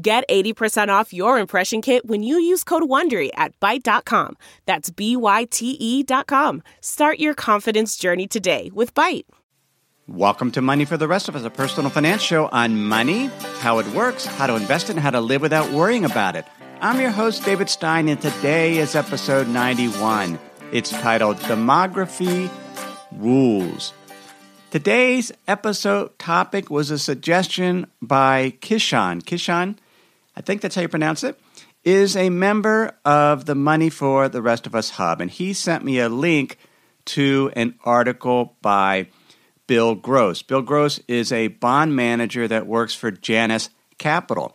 Get 80% off your impression kit when you use code WONDERY at Byte.com. That's B-Y-T-E dot com. Start your confidence journey today with Byte. Welcome to Money for the Rest of Us, a personal finance show on money, how it works, how to invest it, and how to live without worrying about it. I'm your host, David Stein, and today is episode 91. It's titled Demography Rules. Today's episode topic was a suggestion by Kishan. Kishan, I think that's how you pronounce it, is a member of the Money for the Rest of Us Hub. And he sent me a link to an article by Bill Gross. Bill Gross is a bond manager that works for Janus Capital.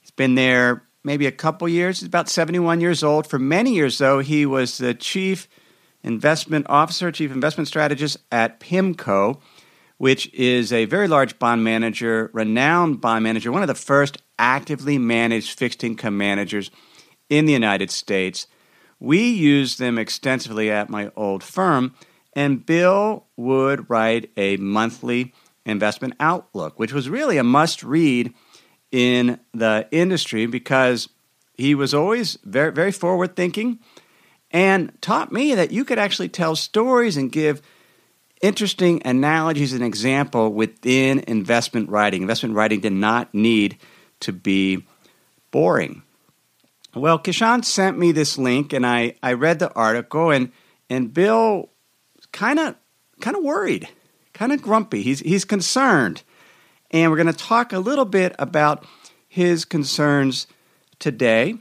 He's been there maybe a couple years. He's about 71 years old. For many years, though, he was the chief investment officer, chief investment strategist at PIMCO, which is a very large bond manager, renowned bond manager, one of the first actively managed fixed income managers in the United States. We use them extensively at my old firm, and Bill would write a monthly investment outlook, which was really a must read in the industry because he was always very, very forward thinking and taught me that you could actually tell stories and give interesting analogies and example within investment writing. Investment writing did not need to be boring. Well, Kishan sent me this link and I, I read the article and and Bill kind of kind of worried, kind of grumpy. He's he's concerned. And we're going to talk a little bit about his concerns today.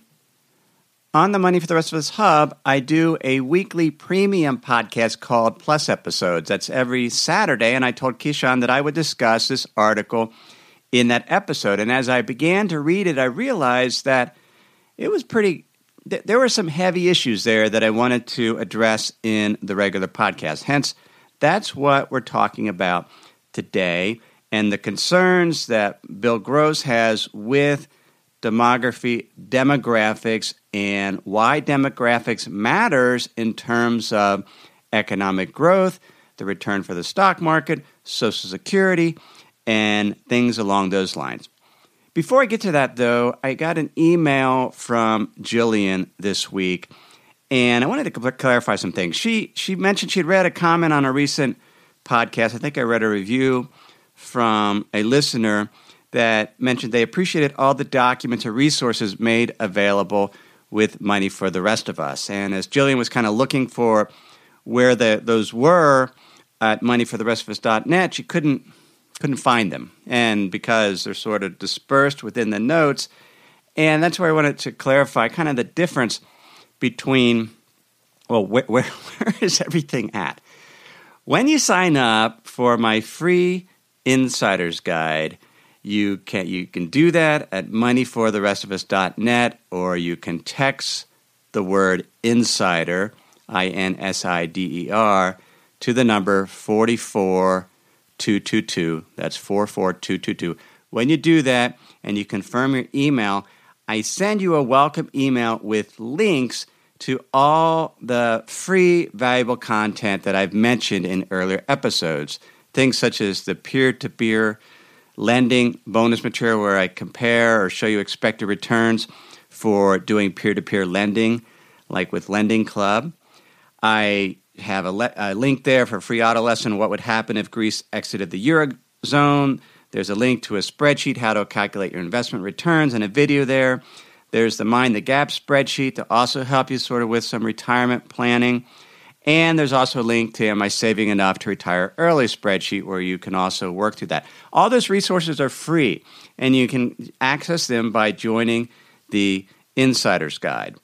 On the Money for the Rest of Us Hub, I do a weekly premium podcast called Plus Episodes. That's every Saturday, and I told Kishan that I would discuss this article in that episode. And as I began to read it, I realized that it was pretty, there were some heavy issues there that I wanted to address in the regular podcast. Hence, that's what we're talking about today and the concerns that Bill Gross has with demography, demographics, and why demographics matters in terms of economic growth, the return for the stock market, Social Security, and things along those lines. Before I get to that, though, I got an email from Jillian this week, and I wanted to clarify some things. She she mentioned she had read a comment on a recent podcast. I think I read a review from a listener that mentioned they appreciated all the documents or resources made available with money for the rest of us. And as Jillian was kind of looking for where the, those were at moneyfortherestofus.net, she couldn't couldn't find them. And because they're sort of dispersed within the notes, and that's where I wanted to clarify kind of the difference between well, where, where, is everything at? When you sign up for my free insider's guide, you can you can do that at moneyfortherestofus.net or you can text the word insider I N S I D E R to the number 44222. That's 44222. When you do that and you confirm your email, I send you a welcome email with links to all the free valuable content that I've mentioned in earlier episodes. Things such as the peer to peer lending bonus material where I compare or show you expected returns for doing peer to peer lending, like with Lending Club. I have a, le- a, link there for free auto lesson what would happen if Greece exited the Eurozone. There's a link to a spreadsheet, how to calculate your investment returns, and a video there. There's the Mind the Gap spreadsheet to also help you sort of with some retirement planning. And there's also a link to Am I Saving Enough to Retire Early spreadsheet where you can also work through that. All those resources are free, and you can access them by joining the Insider's Guide.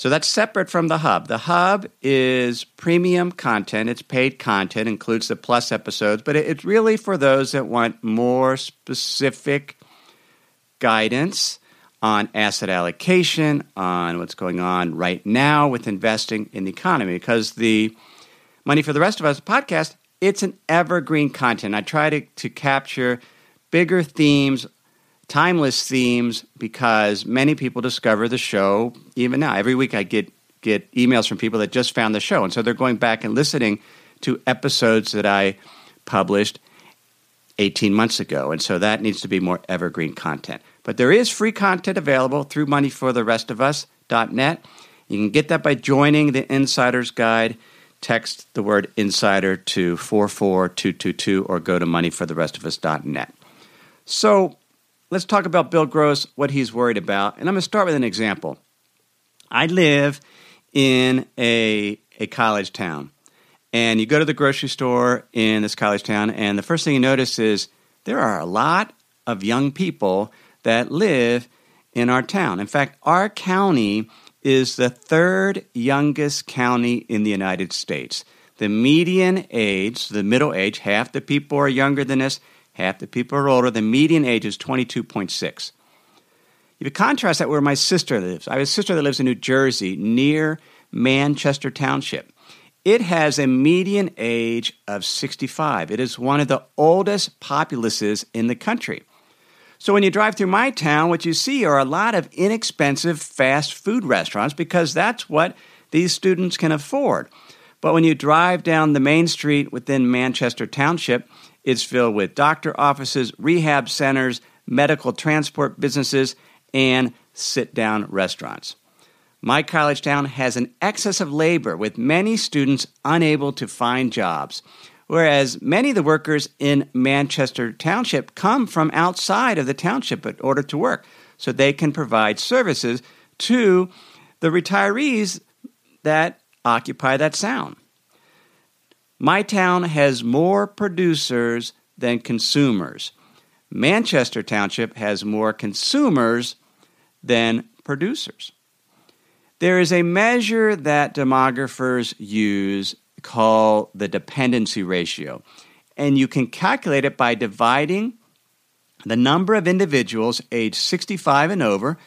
So that's separate from the Hub. The Hub is premium content, it's paid content, includes the plus episodes, but it's really for those that want more specific guidance on asset allocation, on what's going on right now with investing in the economy. Because the Money for the Rest of Us podcast, it's an evergreen content. I try to, to capture bigger themes, timeless themes, because many people discover the show even now. Every week I get get emails from people that just found the show. And so they're going back and listening to episodes that I published 18 months ago. And so that needs to be more evergreen content. But there is free content available through moneyfortherestofus.net. You can get that by joining the Insider's Guide. Text the word insider to 44222 or go to moneyfortherestofus.net. So let's talk about Bill Gross, what he's worried about. And I'm going to start with an example. I live in a, a college town. And you go to the grocery store in this college town, and the first thing you notice is there are a lot of young people that live in our town. In fact, our county is the third youngest county in the United States. The median age, the middle age, half the people are younger than us, half the people are older. The median age is 22.6. If you contrast that where my sister lives, I have a sister that lives in New Jersey near Manchester Township. It has a median age of 65. It is one of the oldest populaces in the country. So when you drive through my town, what you see are a lot of inexpensive fast food restaurants because that's what these students can afford. But when you drive down the main street within Manchester Township, it's filled with doctor offices, rehab centers, medical transport businesses, and sit down restaurants. My college town has an excess of labor with many students unable to find jobs whereas many of the workers in Manchester Township come from outside of the township in order to work, so they can provide services to the retirees that occupy that sound. My town has more producers than consumers. Manchester Township has more consumers than producers. There is a measure that demographers use call the dependency ratio. And you can calculate it by dividing the number of individuals aged 65 and over,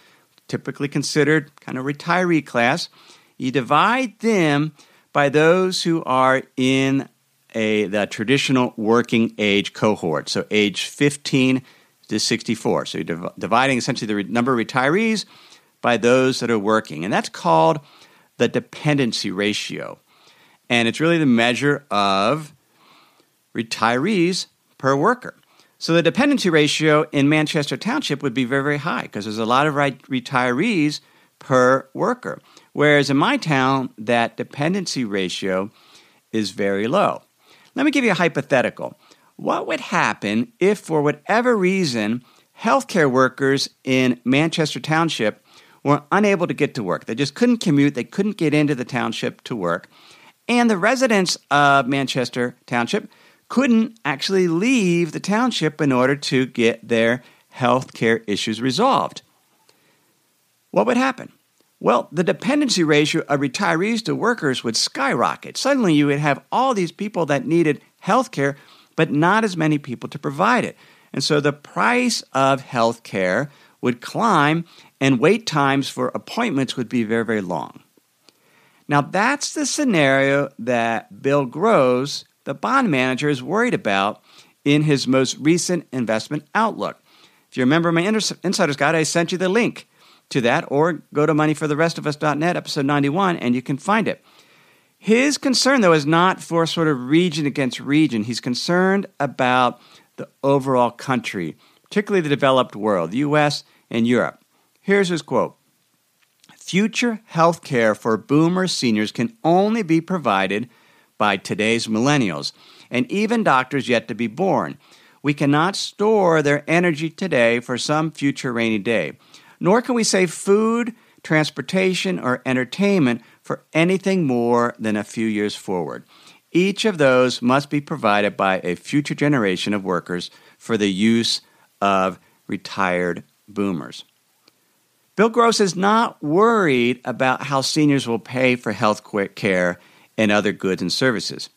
typically considered kind of retiree class. You divide them by those who are in a the traditional working age cohort, so age 15 to 64. So you're div- dividing essentially the re- number of retirees by those that are working, and that's called the dependency ratio and it's really the measure of retirees per worker. So the dependency ratio in Manchester Township would be very, very high because there's a lot of retirees per worker. Whereas in my town, that dependency ratio is very low. Let me give you a hypothetical. What would happen if, for whatever reason, healthcare workers in Manchester Township were unable to get to work? They just couldn't commute, they couldn't get into the township to work. And the residents of Manchester Township couldn't actually leave the township in order to get their healthcare issues resolved. What would happen? Well, the dependency ratio of retirees to workers would skyrocket. Suddenly, you would have all these people that needed health care, but not as many people to provide it. And so the price of health care would climb, and wait times for appointments would be very, very long. Now, that's the scenario that Bill Gross, the bond manager, is worried about in his most recent investment outlook. If you remember my insider's guide, I sent you the link to that, or go to moneyfortherestofus.net, episode 91, and you can find it. His concern, though, is not for sort of region against region. He's concerned about the overall country, particularly the developed world, the U.S. and Europe. Here's his quote Future health care for boomer seniors can only be provided by today's millennials and even doctors yet to be born. We cannot store their energy today for some future rainy day, nor can we save food, transportation, or entertainment for anything more than a few years forward. Each of those must be provided by a future generation of workers for the use of retired boomers. Bill Gross is not worried about how seniors will pay for health care and other goods and services.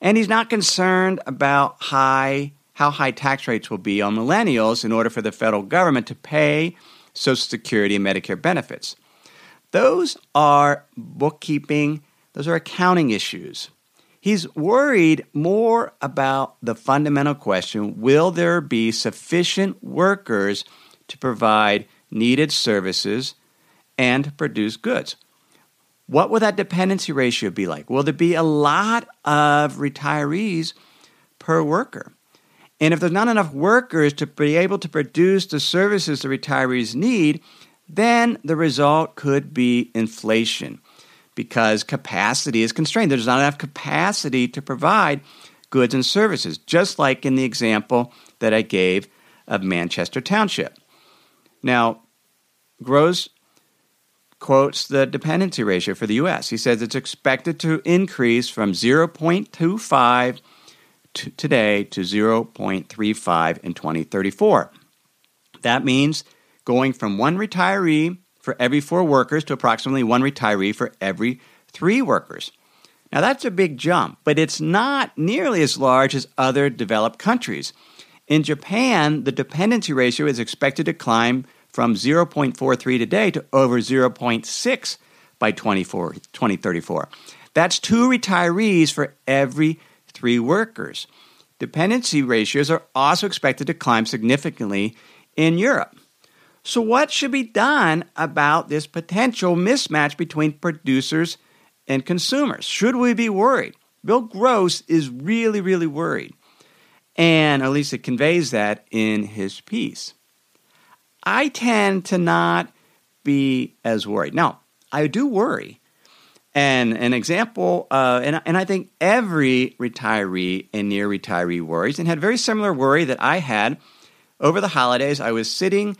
And he's not concerned about high, how high tax rates will be on millennials in order for the federal government to pay Social Security and Medicare benefits. Those are bookkeeping, those are accounting issues. He's worried more about the fundamental question will there be sufficient workers to provide needed services and produce goods? What will that dependency ratio be like? Will there be a lot of retirees per worker? And if there's not enough workers to be able to produce the services the retirees need, then the result could be inflation because capacity is constrained. There's not enough capacity to provide goods and services, just like in the example that I gave of Manchester Township. Now, Gross quotes the dependency ratio for the US. He says it's expected to increase from 0.25 to today to 0.35 in 2034. That means going from one retiree for every four workers to approximately one retiree for every three workers. Now, that's a big jump, but it's not nearly as large as other developed countries. In Japan, the dependency ratio is expected to climb from 0.43 today to over 0.6 by 2034. That's two retirees for every three workers. Dependency ratios are also expected to climb significantly in Europe. So, what should be done about this potential mismatch between producers and consumers? Should we be worried? Bill Gross is really, really worried. And at least it conveys that in his piece. I tend to not be as worried. Now, I do worry. And an example, uh, and, and I think every retiree and near retiree worries and had very similar worry that I had over the holidays. I was sitting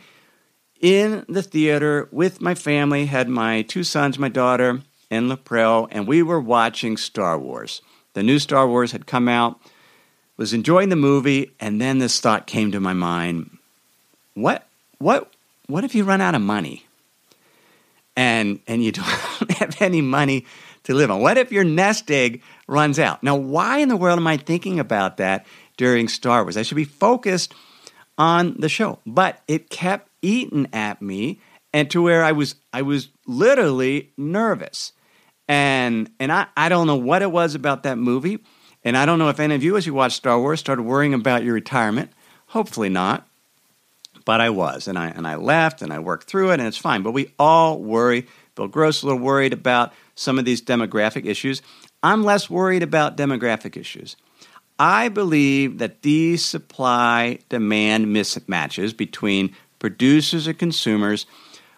in the theater with my family, had my two sons, my daughter, and Laprel, and we were watching Star Wars. The new Star Wars had come out, was enjoying the movie, and then this thought came to my mind what what what if you run out of money and and you don't have any money to live on? What if your nest egg runs out? Now, why in the world am I thinking about that during Star Wars? I should be focused on the show, but it kept eating at me and to where I was I was literally nervous. And and I, I don't know what it was about that movie. And I don't know if any of you as you watch Star Wars started worrying about your retirement. Hopefully not. But I was. And I and I left and I worked through it and it's fine. But we all worry. Bill Gross a little worried about some of these demographic issues. I'm less worried about demographic issues. I believe that these supply demand mismatches between producers and consumers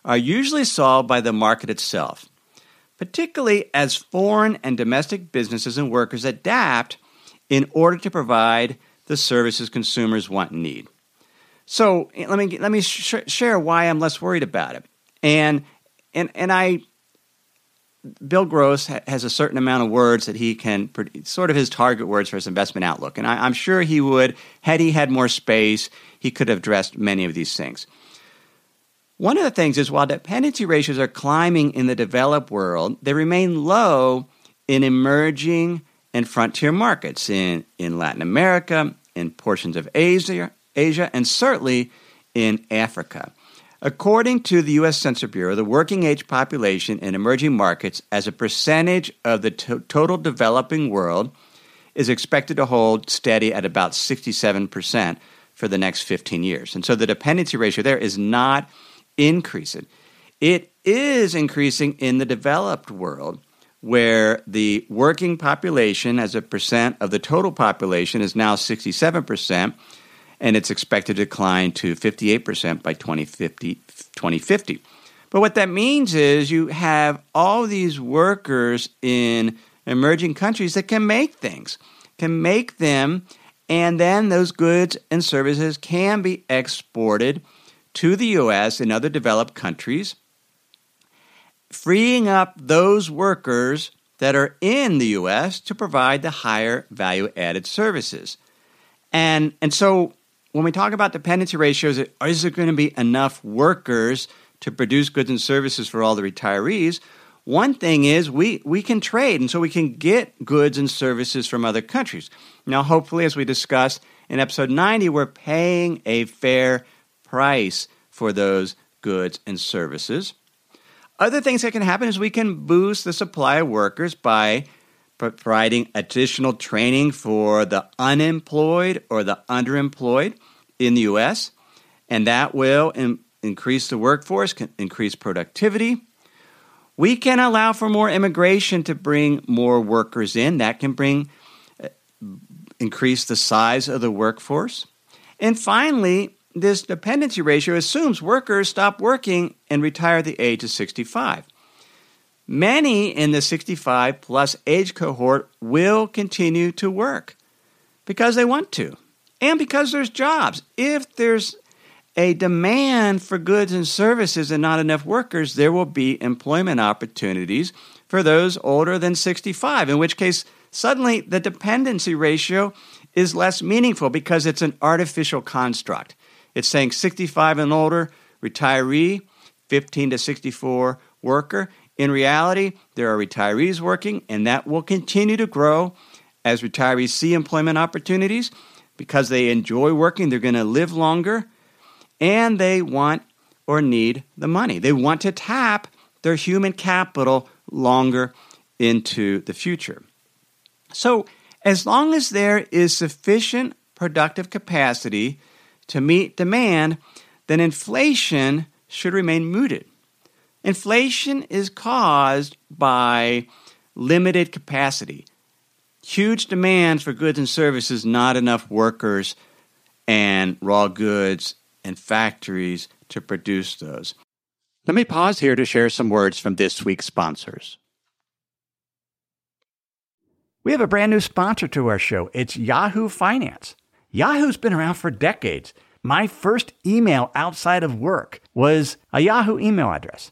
are usually solved by the market itself, particularly as foreign and domestic businesses and workers adapt in order to provide the services consumers want and need. So eh, let me let me sh- share why I'm less worried about it. And and and I Bill Gross has a certain amount of words that he can, sort of his target words for his investment outlook. And I, am sure he would, had he had more space, he could have addressed many of these things. One of the things is while dependency ratios are climbing in the developed world, they remain low in emerging and frontier markets in, in Latin America, in portions of Asia, Asia, and certainly in Africa. According to the U.S. Census Bureau, the working age population in emerging markets as a percentage of the to- total developing world is expected to hold steady at about 67% for the next 15 years. And so the dependency ratio there is not increasing. It is increasing in the developed world, where the working population as a percent of the total population is now 67% and it's expected to decline to 58% by 2050, 2050. But what that means is you have all these workers in emerging countries that can make things, can make them, and then those goods and services can be exported to the US and other developed countries, freeing up those workers that are in the US to provide the higher value added services. And, and so when we talk about dependency ratios, is there going to be enough workers to produce goods and services for all the retirees? One thing is we, we can trade, and so we can get goods and services from other countries. Now, hopefully, as we discussed in episode 90, we're paying a fair price for those goods and services. Other things that can happen is we can boost the supply of workers by providing additional training for the unemployed or the underemployed in the U.S., and that will in- increase the workforce, increase productivity. We can allow for more immigration to bring more workers in. That can bring uh, increase the size of the workforce. And finally, this dependency ratio assumes workers stop working and retire at the age of 65. Many in the 65 plus age cohort will continue to work because they want to and because there's jobs. If there's a demand for goods and services and not enough workers, there will be employment opportunities for those older than 65, in which case, suddenly the dependency ratio is less meaningful because it's an artificial construct. It's saying 65 and older, retiree, 15 to 64 worker, in reality, there are retirees working, and that will continue to grow as retirees see employment opportunities because they enjoy working, they're going to live longer, and they want or need the money. They want to tap their human capital longer into the future. So, as long as there is sufficient productive capacity to meet demand, then inflation should remain muted. Inflation is caused by limited capacity, huge demand for goods and services, not enough workers and raw goods and factories to produce those. Let me pause here to share some words from this week's sponsors. We have a brand new sponsor to our show. It's Yahoo Finance. Yahoo's been around for decades. My first email outside of work was a Yahoo email address.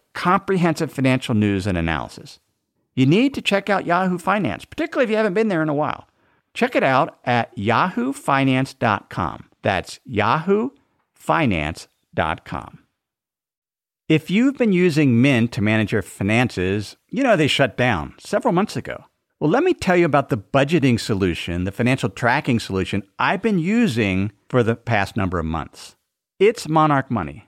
comprehensive financial news and analysis. You need to check out Yahoo Finance, particularly if you haven't been there in a while. Check it out at yahoofinance.com. That's yahoofinance.com. If you've been using Mint to manage your finances, you know they shut down several months ago. Well, let me tell you about the budgeting solution, the financial tracking solution I've been using for the past number of months. It's Monarch Money.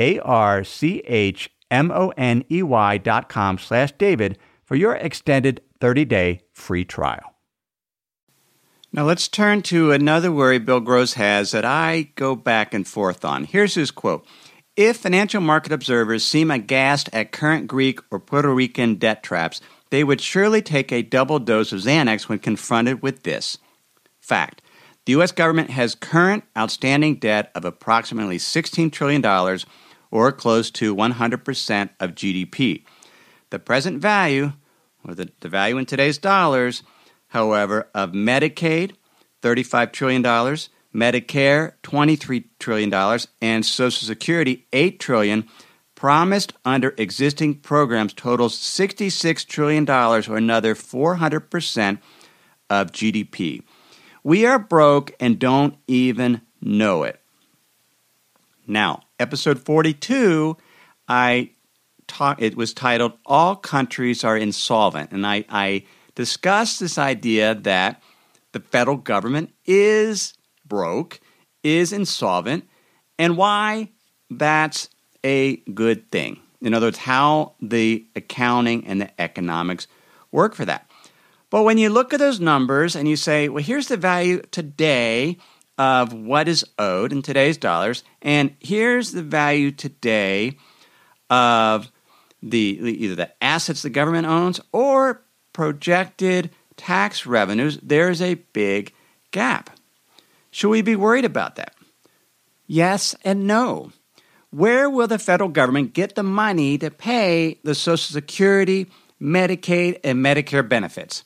M-O-N a-R-C-H-M-O-N-E-Y dot com slash David for your extended 30-day free trial. Now let's turn to another worry Bill Gross has that I go back and forth on. Here's his quote. If financial market observers seem aghast at current Greek or Puerto Rican debt traps, they would surely take a double dose of Xanax when confronted with this. Fact. The U.S. government has current outstanding debt of approximately $16 trillion or close to 100% of GDP. The present value, or the, the value in today's dollars, however, of Medicaid, $35 trillion, Medicare, $23 trillion, and Social Security, 8 trillion, promised under existing programs totals $66 trillion, or another 400% of GDP. We are broke and don't even know it. Now, episode 42, I talk, it was titled All Countries Are Insolvent. And I, I discussed this idea that the federal government is broke, is insolvent, and why that's a good thing. In other words, how the accounting and the economics work for that. But when you look at those numbers and you say, well, here's the value today of what is owed in today's dollars, and here's the value today of the either the assets the government owns or projected tax revenues, there's a big gap. Should we be worried about that? Yes and no. Where will the federal government get the money to pay the Social Security, Medicaid, and Medicare benefits?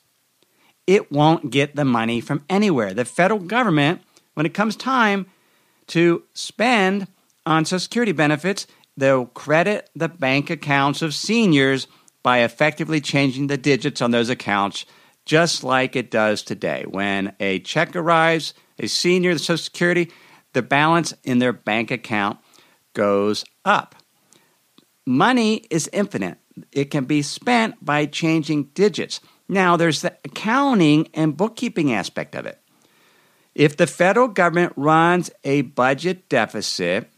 It won't get the money from anywhere. The federal government, when it comes time to spend on Social Security benefits, they'll credit the bank accounts of seniors by effectively changing the digits on those accounts, just like it does today. When a check arrives, a senior, the Social Security, the balance in their bank account goes up. Money is infinite. It can be spent by changing digits. Now, there's the accounting and bookkeeping aspect of it. If the federal government runs a budget deficit,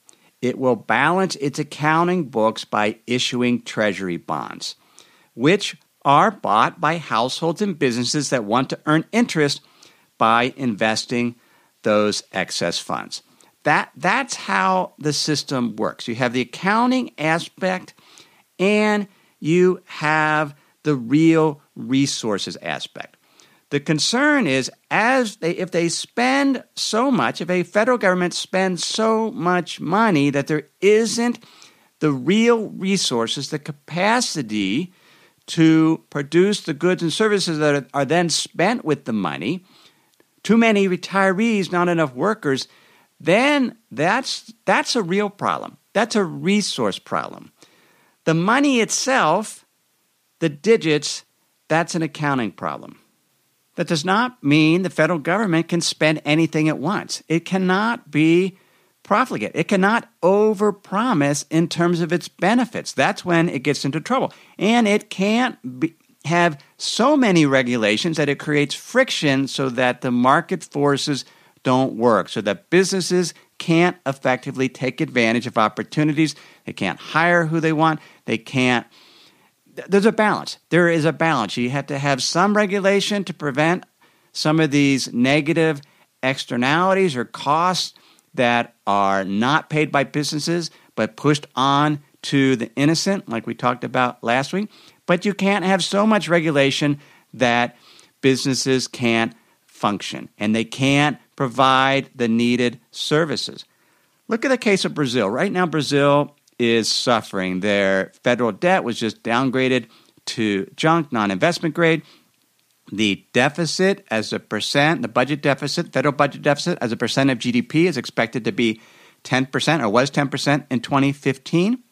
it will balance its accounting books by issuing treasury bonds, which are bought by households and businesses that want to earn interest by investing those excess funds. That, that's how the system works. You have the accounting aspect and you have the real resources aspect. The concern is as they if they spend so much, if a federal government spends so much money that there isn't the real resources, the capacity to produce the goods and services that are, are then spent with the money, too many retirees, not enough workers, then that's that's a real problem. That's a resource problem. The money itself, the digits, that's an accounting problem. That does not mean the federal government can spend anything it wants. It cannot be profligate. It cannot overpromise in terms of its benefits. That's when it gets into trouble. And it can't be, have so many regulations that it creates friction so that the market forces don't work, so that businesses can't effectively take advantage of opportunities. They can't hire who they want. They can't there's a balance. There is a balance. You have to have some regulation to prevent some of these negative externalities or costs that are not paid by businesses but pushed on to the innocent, like we talked about last week. But you can't have so much regulation that businesses can't function and they can't provide the needed services. Look at the case of Brazil. Right now, Brazil is suffering. Their federal debt was just downgraded to junk, non investment grade. The deficit as a percent, the budget deficit, federal budget deficit as a percent of GDP is expected to be 10% or was 10% in 2015.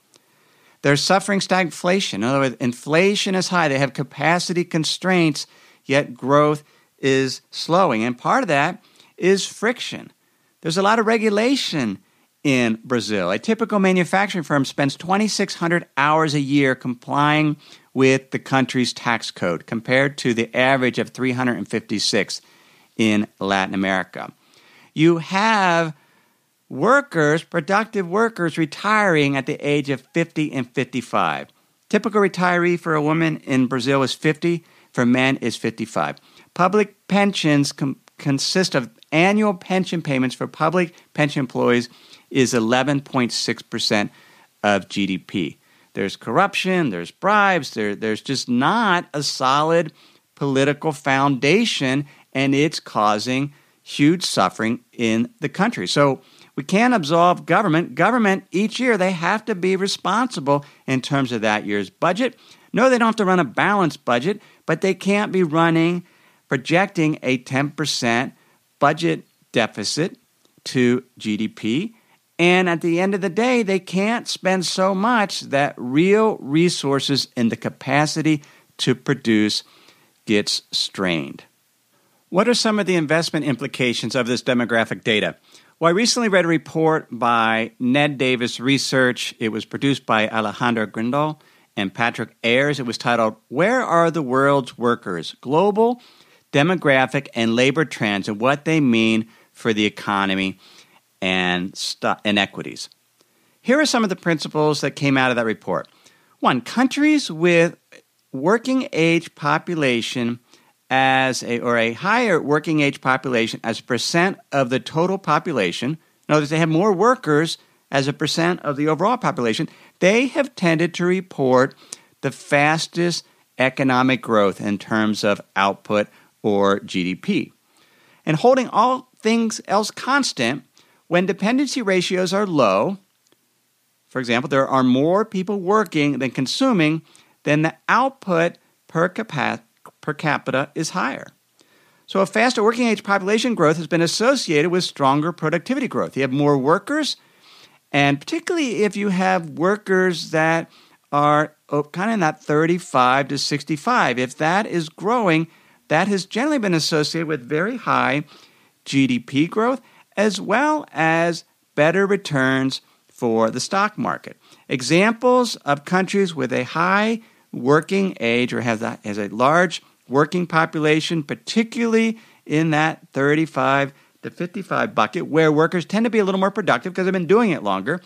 They're suffering stagflation. In other words, inflation is high. They have capacity constraints, yet growth is slowing. And part of that is friction. There's a lot of regulation in Brazil. A typical manufacturing firm spends 2,600 hours a year complying with the country's tax code, compared to the average of 356 in Latin America. You have workers, productive workers, retiring at the age of 50 and 55. Typical retiree for a woman in Brazil is 50, for men is 55. Public pensions com- consist of annual pension payments for public pension employees is 11.6% of GDP. There's corruption, there's bribes, there, there's just not a solid political foundation, and it's causing huge suffering in the country. So we can't absolve government. Government, each year, they have to be responsible in terms of that year's budget. No, they don't have to run a balanced budget, but they can't be running, projecting a 10% budget deficit to GDP. And at the end of the day, they can't spend so much that real resources and the capacity to produce gets strained. What are some of the investment implications of this demographic data? Well, I recently read a report by Ned Davis Research. It was produced by Alejandra Grindal and Patrick Ayers. It was titled, Where Are the World's Workers? Global, Demographic, and Labor Trends and What They Mean for the Economy and st- Inequities. Here are some of the principles that came out of that report. One, countries with working age population as a or a higher working age population as a percent of the total population. In other words, they have more workers as a percent of the overall population. They have tended to report the fastest economic growth in terms of output or GDP. And holding all things else constant, when dependency ratios are low, for example, there are more people working than consuming, then the output per, capa- per capita is higher. So, a faster working age population growth has been associated with stronger productivity growth. You have more workers, and particularly if you have workers that are oh, kind of in that 35 to 65, if that is growing, that has generally been associated with very high GDP growth as well as better returns for the stock market. Examples of countries with a high working age or has a, has a large working population, particularly in that 35 to 55 bucket, where workers tend to be a little more productive because they've been doing it longer,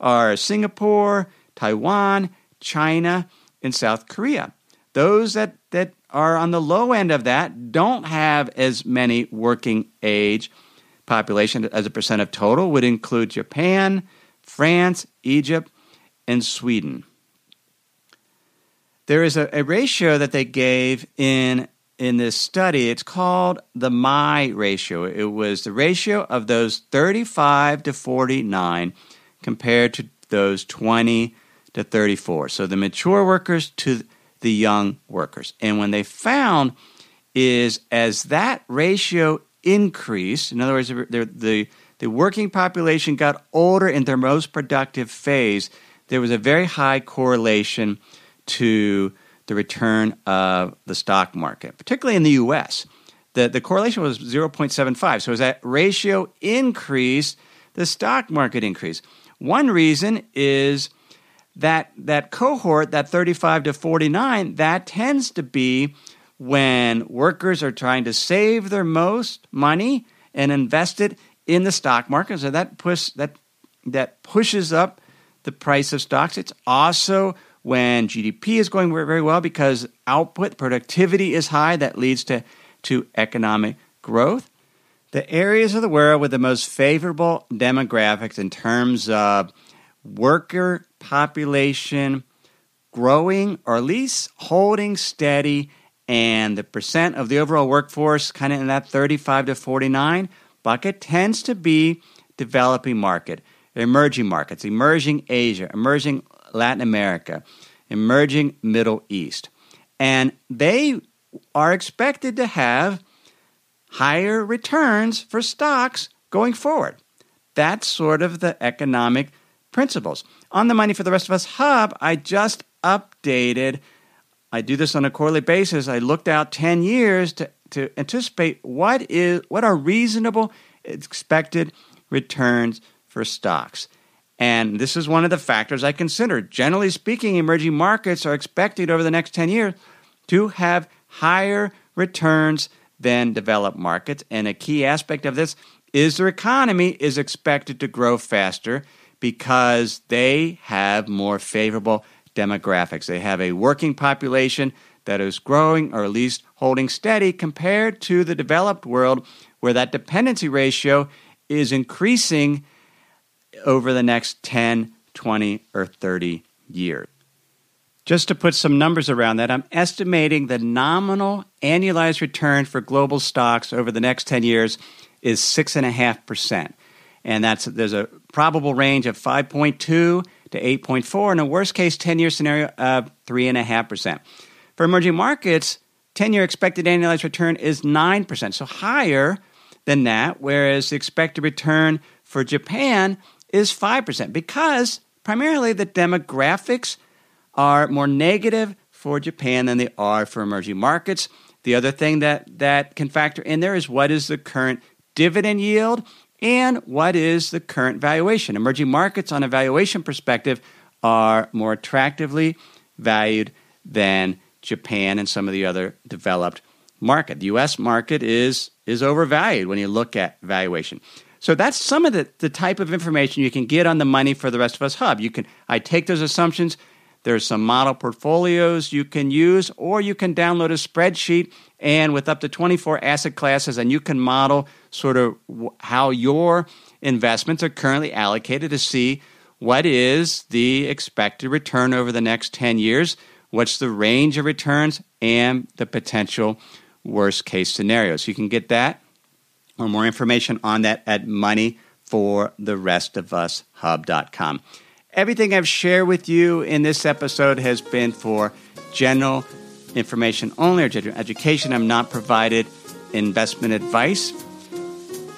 are Singapore, Taiwan, China, and South Korea. Those that, that are on the low end of that don't have as many working age population as a percent of total would include Japan, France, Egypt, and Sweden. There is a, a ratio that they gave in in this study. It's called the MI ratio. It was the ratio of those 35 to 49 compared to those 20 to 34. So the mature workers to the young workers. And when they found is as that ratio increased, in other words, the, the, working population got older in their most productive phase, there was a very high correlation to the return of the stock market, particularly in the US. The, the correlation was 0.75. So as that ratio increased, the stock market increased. One reason is that that cohort, that 35 to 49, that tends to be when workers are trying to save their most money and invest it in the stock market. So that push that that pushes up the price of stocks. It's also when GDP is going very well because output productivity is high that leads to to economic growth. The areas of the world with the most favorable demographics in terms of worker population growing or at least holding steady and the percent of the overall workforce kind of in that 35 to 49 bucket tends to be developing market emerging markets emerging asia emerging latin america emerging middle east and they are expected to have higher returns for stocks going forward that's sort of the economic principles. On the Money for the Rest of Us Hub, I just updated. I do this on a quarterly basis. I looked out 10 years to, to anticipate what is what are reasonable expected returns for stocks. And this is one of the factors I consider. Generally speaking, emerging markets are expected over the next 10 years to have higher returns than developed markets. And a key aspect of this is their economy is expected to grow faster because they have more favorable demographics. They have a working population that is growing or at least holding steady compared to the developed world where that dependency ratio is increasing over the next 10, 20, or 30 years. Just to put some numbers around that, I'm estimating the nominal annualized return for global stocks over the next 10 years is 6.5% and that's there's a probable range of 5.2 to 8.4, and a worst case 10 year scenario of 3.5%. For emerging markets, 10 year expected annualized return is 9%, so higher than that, whereas the expected return for Japan is 5% because primarily the demographics are more negative for Japan than they are for emerging markets. The other thing that, that can factor in there is what is the current dividend yield and what is the current valuation. Emerging markets, on a valuation perspective, are more attractively valued than Japan and some of the other developed market. The US market is is overvalued when you look at valuation. So that's some of the, the type of information you can get on the money for the rest of us hub. You can I take those assumptions. There's some model portfolios you can use, or you can download a spreadsheet and with up to 24 asset classes, and you can model sort of how your investments are currently allocated to see what is the expected return over the next 10 years, what's the range of returns, and the potential worst case scenarios. You can get that or more information on that at moneyfortherestofus.hub.com. Everything I've shared with you in this episode has been for general information only or general education. I'm not provided investment advice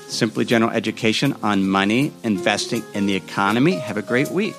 simply general education on money, investing in the economy. Have a great week.